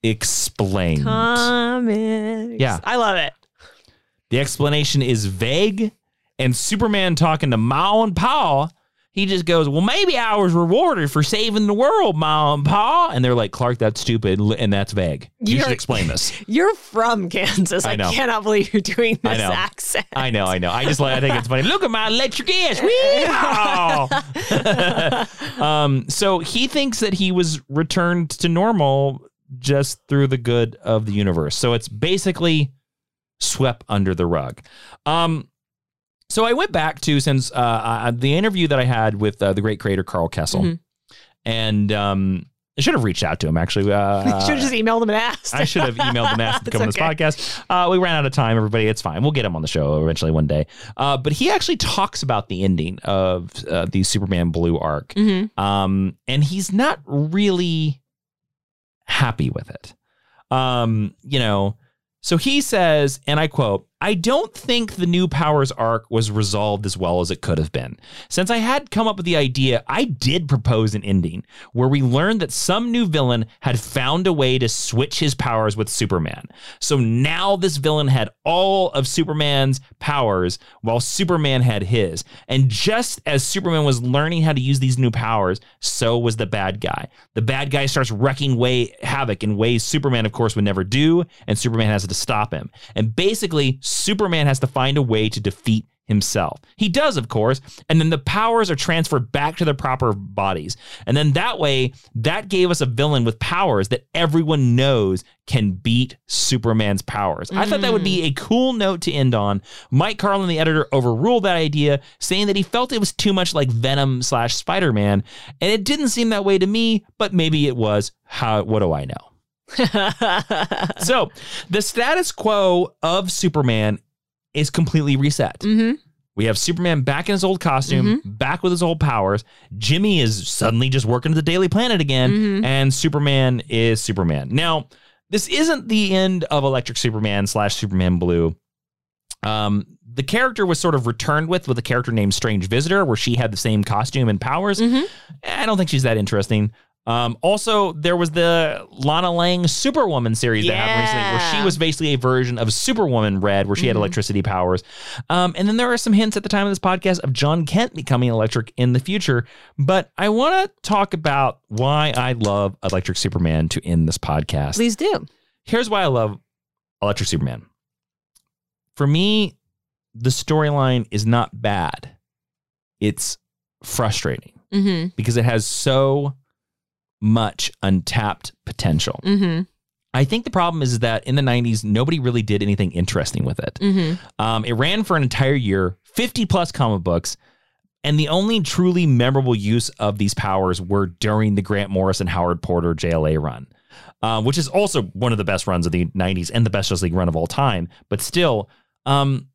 explained. Comics. Yeah. I love it. The explanation is vague, and Superman talking to Mao and Pa, he just goes, "Well, maybe I was rewarded for saving the world, Mao and Pa," and they're like, "Clark, that's stupid, and that's vague. You should You're- explain this." You're from Kansas. I I, cannot believe you're doing I this know. accent. I know, I know. I just like I think it's funny. Look at my electric ass. Um, so he thinks that he was returned to normal just through the good of the universe. So it's basically swept under the rug. Um, so I went back to since uh, uh, the interview that I had with uh, the great creator Karl Kesel, Mhm. and um, I should have reached out to him actually. Uh, you should have just emailed him and asked. I should have emailed him and asked to come on this podcast. Uh, we ran out of time, everybody. It's fine. We'll get him on the show eventually one day. Uh, but he actually talks about the ending of uh, the Superman Blue arc. Mhm. Um, and he's not really happy with it. Um, you know, so he says, and I quote, I don't think the new powers arc was resolved as well as it could have been. Since I had come up with the idea, I did propose an ending where we learned that some new villain had found a way to switch his powers with Superman. So now this villain had all of Superman's powers while Superman had his. And just as Superman was learning how to use these new powers, so was the bad guy. The bad guy starts wrecking way havoc in ways Superman, of course, would never do, and Superman has to stop him. And basically, Superman has to find a way to defeat himself. He does, of course, and then the powers are transferred back to their proper bodies. And then that way, that gave us a villain with powers that everyone knows can beat Superman's powers. I thought that would be mm. a cool note to end on. Mike Carlin, the editor, overruled that idea, saying that he felt it was too much like Venom slash Spider Man, and it didn't seem that way to me, but maybe it was. How? What do I know? so the status quo of Superman is completely reset. Mm-hmm. We have Superman back in his old costume, back with his old powers. Jimmy is suddenly just working at the Daily Planet again, Mhm. and Superman is Superman. Now, this isn't the end of Electric Superman slash Superman Blue. Um, the character was sort of returned with with a character named Strange Visitor, where she had the same costume and powers. I don't think she's that interesting. Um, also, there was the Lana Lang Superwoman series that happened recently, where she was basically a version of Superwoman Red, where she had Mhm. electricity powers. Um, and then there are some hints at the time of this podcast of Jon Kent becoming electric in the future. But I want to talk about why I love Electric Superman to end this podcast. Please do. Here's why I love Electric Superman. For me, the storyline is not bad. It's frustrating Mm-hmm. because it has so much untapped potential. Mm-hmm. I think the problem is that in the 90s, nobody really did anything interesting with it. Mm-hmm. Um, it ran for an entire year, 50 plus comic books, and the only truly memorable use of these powers were during the Grant Morrison and Howard Porter JLA run, uh, which is also one of the best runs of the 90s and the best Justice League run of all time. But still, um,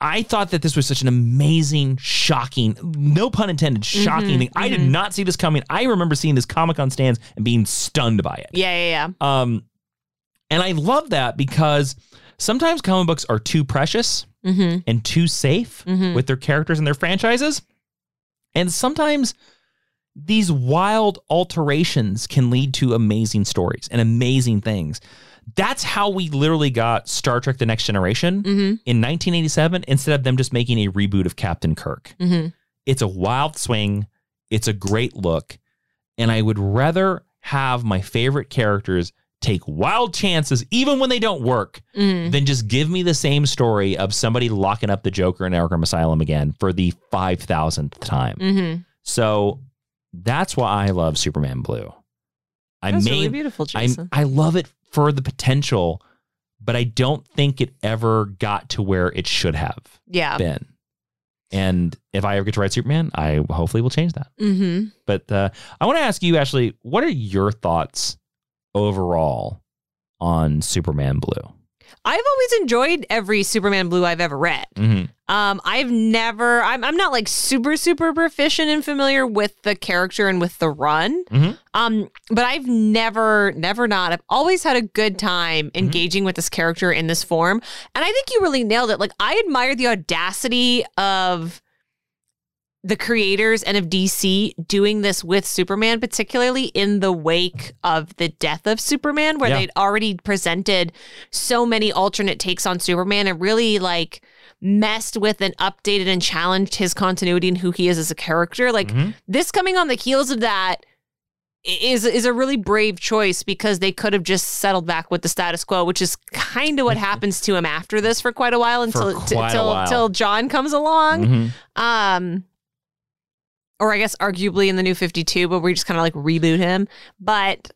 I thought that this was such an amazing, shocking, no pun intended, shocking Mhm, thing. I did mhm. not see this coming. I remember seeing this comic on stands and being stunned by it. Yeah, yeah, yeah. Um, And I love that because sometimes comic books are too precious Mm-hmm. and too safe Mhm. with their characters and their franchises. And sometimes these wild alterations can lead to amazing stories and amazing things. That's how we literally got Star Trek The Next Generation Mhm. in 1987 instead of them just making a reboot of Captain Kirk. Mm-hmm. It's a wild swing, it's a great look, and I would rather have my favorite characters take wild chances even when they don't work than just give me the same story of somebody locking up the Joker in Arkham Asylum again for the 5000th time. Mm-hmm. So that's why I love Superman Blue. I That's may, really beautiful, I, I love it for the potential, but I don't think it ever got to where it should have Yeah. been. And if I ever get to write Superman, I hopefully will change that. Mm-hmm. But uh, I want to ask you, Ashley, what are your thoughts overall on Superman Blue? I've always enjoyed every Superman Blue I've ever read. Mm-hmm. Um, I've never, I'm, I'm not like super, super proficient and familiar with the character and with the run. Mhm. Um, but I've never, never not, I've always had a good time engaging with this character in this form. And I think you really nailed it. Like, I admire the audacity of the creators and of DC doing this with Superman, particularly in the wake of the death of Superman, where Yeah. they'd already presented so many alternate takes on Superman and really like messed with and updated and challenged his continuity and who he is as a character. Like Mm-hmm. this coming on the heels of that is is a really brave choice because they could have just settled back with the status quo, which is kind of what happens to him after this for quite a while until t- till while. till Jon comes along. Mhm. Um, or I guess arguably in the new 52, but we just kind of like reboot him. But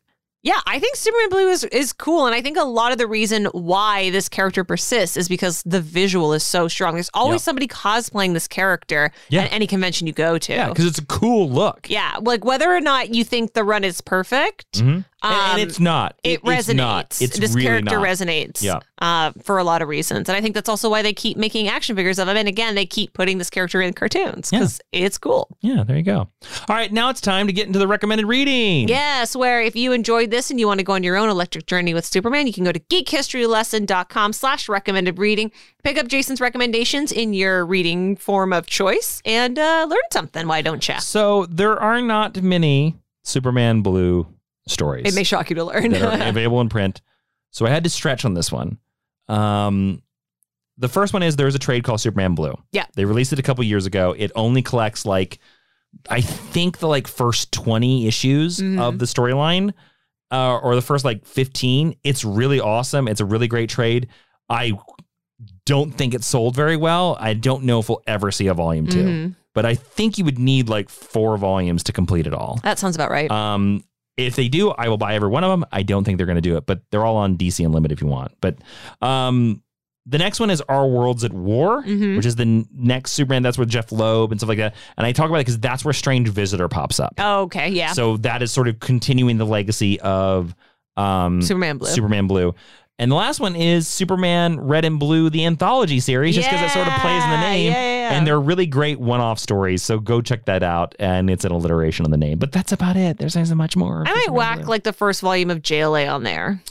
yeah, I think Superman Blue is is cool, and I think a lot of the reason why this character persists is because the visual is so strong. There's always Yeah. somebody cosplaying this character Yeah. at any convention you go to. Yeah, because it's a cool look. Yeah, like whether or not you think the run is perfect, Mhm. And- um, and it's not. It, It- resonates. it's not. It's this really character not. resonates. Yeah. Uh, for a lot of reasons, and I think that's also why they keep making action figures of him. And again, they keep putting this character in cartoons because it's cool. Yeah, there you go. All right, now it's time to get into the recommended reading. Yes, where if you enjoyed this and you want to go on your own electric journey with Superman, you can go to geekhistorylesson.com slash recommended reading, pick up Jason's recommendations in your reading form of choice, and uh, learn something. Why don't you? So there are not many Superman Blue stories. It may shock you to learn. that are available in print. So I had to stretch on this one. Um, the first one is there's a trade called Superman Blue. Yeah. They released it a couple years ago. It only collects like, I think the like first 20 issues Mhm. of the storyline uh, or the first like 15. It's really awesome. It's a really great trade. I don't think it sold very well. I don't know if we'll ever see a volume 2 Mhm. but I think you would need like four volumes to complete it all. that sounds about right. Um, if they do, I will buy every one of them. I don't think they're going to do it, but they're all on DC Unlimited if you want. But um, the next one is Our Worlds at War, Mhm. which is the n- next Superman. That's with Jeph Loeb and stuff like that. And I talk about it because that's where Strange Visitor pops up. oh, okay, yeah. So that is sort of continuing the legacy of um, Superman Blue. Superman Blue. And the last one is Superman Red and Blue, the anthology series, just because it sort of plays in the name. yeah, yeah. And they're really great one off stories. So go check that out. And it's an alliteration of the name. But that's about it. There's not much more. I might whack like the first volume of JLA on there.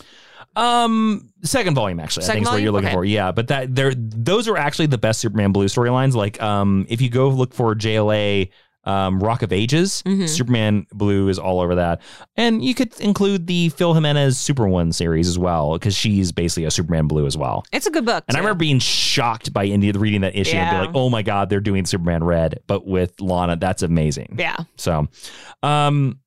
Um, second volume actually. I Second think is what you're looking Okay. for. Yeah, but that they're those are actually the best Superman Blue storylines. Like, um, if you go look for JLA, um, Rock of Ages, Mhm. Superman Blue is all over that, and you could include the Phil Jimenez Superwoman series as well because she's basically a Superman Blue as well. It's a good book. And I remember being shocked by India reading that issue and Yeah. be like, "Oh my god, they're doing Superman Red, but with Lana. That's amazing." Yeah. So, um,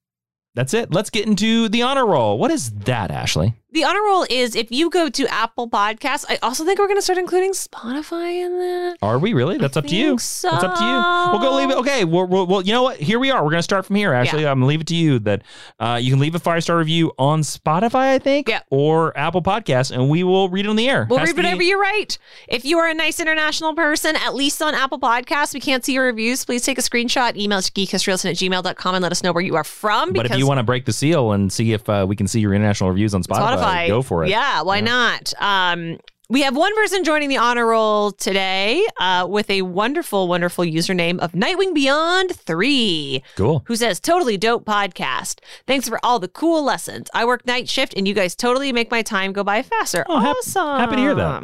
that's it. Let's get into the honor roll. What is that, Ashley? The honor roll is if you go to Apple Podcasts. I also think we're going to start including Spotify in that. Are we really? That's up to you. so. That's up to you. We'll go leave it. Okay. Well, well, well, you know what? Here we are. We're going to start from here. Actually, Yeah. I'm going to leave it to you that uh, you can leave a five star review on Spotify, I think, Yeah. or Apple Podcasts, and we will read it on the air. We'll Has read to be- whatever you write. If you are a nice international person, at least on Apple Podcasts, we can't see your reviews. Please take a screenshot, email us to geekhistorylesson at gmail.com and let us know where you are from. But if you want to break the seal and see if uh, we can see your international reviews on Spotify, Spotify, go for it. Yeah, why not? Um, We have one person joining the honor roll today uh, with a wonderful, wonderful username of Nightwing Beyond 3. Cool. Who says, totally dope podcast. Thanks for all the cool lessons. I work night shift and you guys totally make my time go by faster. Oh, awesome. happy to hear that.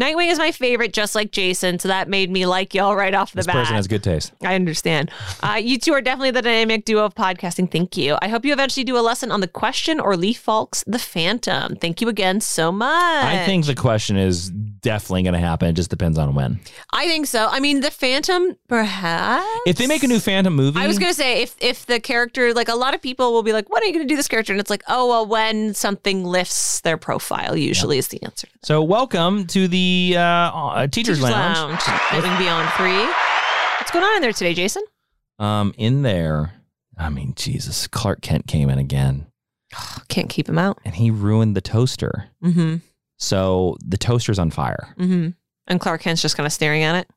Nightwing is my favorite, just like Jason. So that made me like y'all right off the This bat. person has good taste. I understand. Uh, you two are definitely the dynamic duo of podcasting. Thank you. I hope you eventually do a lesson on the question or Lee Falk's The Phantom. Thank you again so much. I think the question is definitely going to happen. It just depends on when. I think so. I mean, The Phantom, perhaps. If they make a new Phantom movie, I was gonna say if if the character like a lot of people will be like, "What are you gonna do this character?" And it's like, "Oh well, when something lifts their profile, usually is the answer." so welcome to the uh, uh, Teachers, Lounge. Living Beyond Three. What's going on in there today, Jason? Um, in there, I mean, Jesus, Clark Kent came in again, Can't keep him out. and he ruined the toaster. Mm-hmm. So the toaster's on fire. Mm-hmm. And Clark Kent's just kind of staring at it.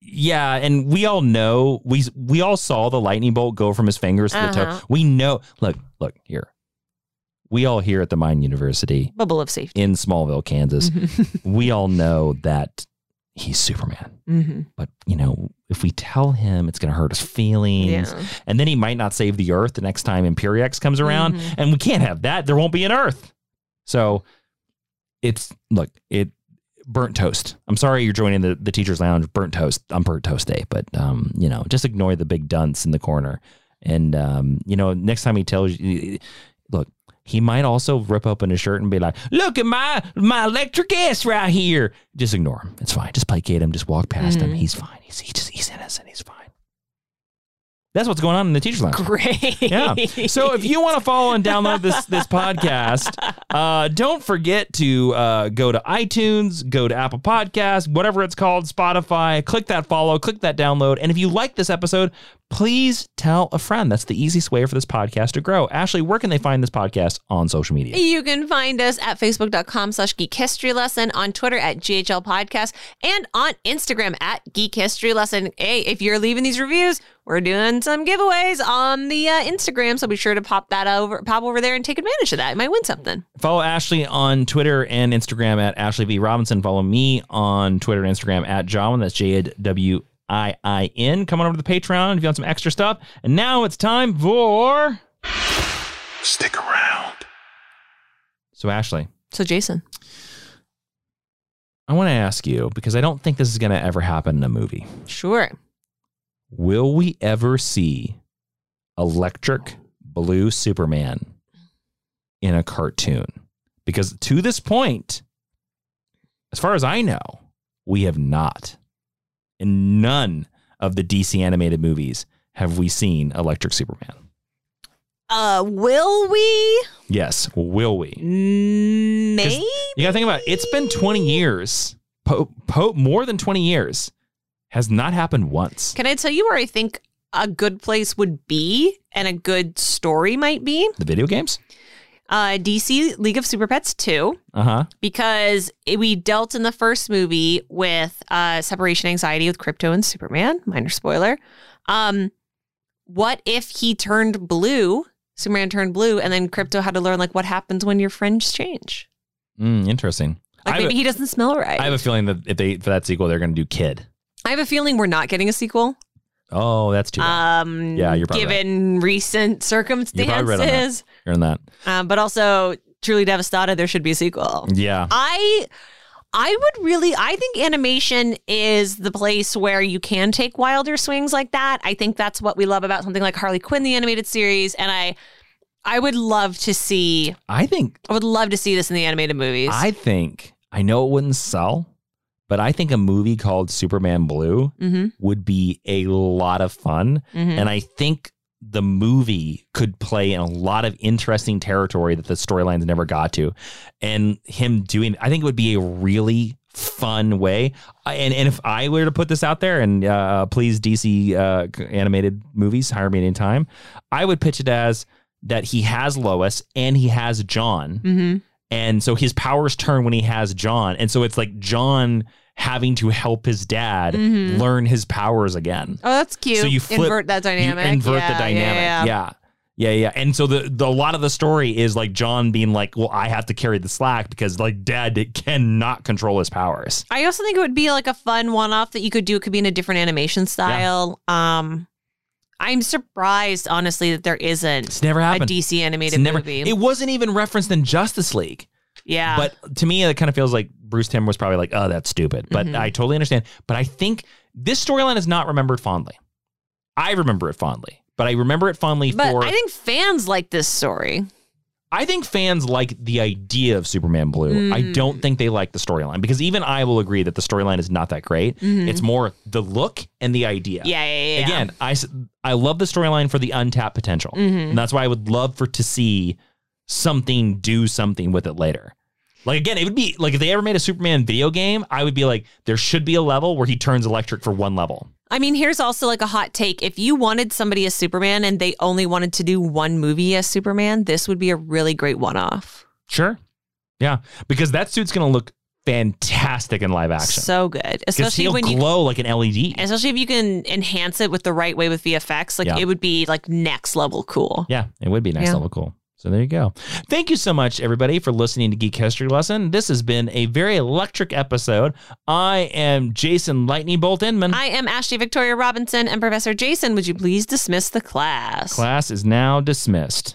Yeah, and we all know we we all saw the lightning bolt go from his fingers to the Uh-huh. toe. We know. Look, look here. We all here at the Mine University Bubble of safety. in Smallville, Kansas. we all know that he's Superman. Mm-hmm. But you know, if we tell him, it's going to hurt his feelings, Yeah. and then he might not save the Earth the next time Imperiex comes around, Mhm. and we can't have that. There won't be an Earth. So it's look it burnt toast. I'm sorry you're joining the the teachers lounge burnt toast on burnt toast day, but um you know just ignore the big dunce in the corner, and um you know next time he tells you, look. He might also rip open his shirt and be like, "Look at my my electric ass right here." Just ignore him. It's fine. Just placate him. Just walk past him. Mhm. He's fine. He's he just he's innocent. He's fine. That's what's going on in the teachers lounge. Great. Yeah. So if you want to follow and download this this podcast, uh, don't forget to uh, go to iTunes, go to Apple Podcasts, whatever it's called, Spotify. Click that follow, click that download, and if you like this episode, please tell a friend. That's the easiest way for this podcast to grow. Ashley, where can they find this podcast on social media? You can find us at facebook.com slash geek history lesson, on Twitter at GHL podcast, and on Instagram at geek history lesson. Hey, if you're leaving these reviews, we're doing some giveaways on the uh, Instagram, so be sure to pop that over, pop over there and take advantage of that. You might win something. Follow Ashley on Twitter and Instagram at Ashley V. Robinson. Follow me on Twitter and Instagram at Jawiin. That's J A W I I N. Come on over to the Patreon if you want some extra stuff. And now it's time for. Stick around. So, Ashley, So, Jason, I want to ask you because I don't think this is going to ever happen in a movie. sure. Will we ever see Electric Blue Superman in a cartoon? Because to this point, as far as I know, we have not. In none of the DC animated movies have we seen Electric Superman. Uh, will we? Yes, will we? Maybe. You got to think about it. It's been 20 years, po- po- more than 20 years, has not happened once. Can I tell you where I think a good place would be and a good story might be? The video games? Uh, DC League of Super Pets 2. Uh huh. because it- we dealt in the first movie with uh, separation anxiety with Krypto and Superman. Minor spoiler. Um, what if he turned blue? Superman turned blue, and then Krypto had to learn like what happens when your friends change. Mm, interesting. Like maybe a- he doesn't smell right. I have a feeling that if they for that sequel, they're going to do Kid. I have a feeling we're not getting a sequel. Oh, that's too bad. Um, Yeah, you're probably given recent You're circumstances, right on that. You're on that. Um, but also truly devastated. There should be a sequel. Yeah. I I would really I think animation is the place where you can take wilder swings like that. I think that's what we love about something like Harley Quinn the animated series and I I would love to see I think I would love to see this in the animated movies. I think I know it wouldn't sell, but I think a movie called Superman Blue Mhm. would be a lot of fun, Mhm. and I think the movie could play in a lot of interesting territory that the storylines never got to, and him doing. I think it would be a really fun way. And and if I were to put this out there, and uh, please DC uh, animated movies hire me anytime, I would pitch it as that he has Lois and he has Jon. Mhm. And so his powers turn when he has Jon. And so it's like Jon having to help his dad Mhm. learn his powers again. Oh, that's cute. So you flip, invert that dynamic. You invert Yeah, the yeah, dynamic. yeah. Yeah. Yeah, yeah. And so the, the a lot of the story is like Jon being like, "Well, I have to carry the slack because like Dad cannot control his powers." I also think it would be like a fun one-off that you could do. It could be in a different animation style. Um, I'm surprised, honestly, that there isn't It's never happened. a DC animated It's never. movie. It wasn't even referenced in Justice League. yeah, But to me, it kind of feels like Bruce Timm was probably like, "Oh, that's stupid." But Mhm. I totally understand. But I think this storyline is not remembered fondly. I remember it fondly, but I remember it fondly but for. I think fans like this story. I think fans like the idea of Superman Blue. I Mm. don't think they like the storyline because even I will agree that the storyline is not that great. Mhm. It's more the look and the idea. Yeah, yeah, yeah. Again, I, I love the storyline for the untapped potential. Mhm. And that's why I would love for to see something do something with it later. Like again, it would be like if they ever made a Superman video game, I would be like, there should be a level where he turns electric for one level. I mean, here's also like a hot take. If you wanted somebody as Superman and they only wanted to do one movie as Superman, this would be a really great one-off. Sure. Yeah. Because that suit's gonna look fantastic in live action. So good, especially he'll when you glow like an LED. especially if you can enhance it with the right way with VFX. Like Yeah. it would be like next level cool. Yeah, it would be next Yeah. level cool. So there you go. Thank you so much, everybody, for listening to Geek History Lesson. This has been a very electric episode. I am Jason Lightning Bolt Inman. I am Ashley Victoria Robinson and Professor Jason. Would you please dismiss the class? Class is now dismissed.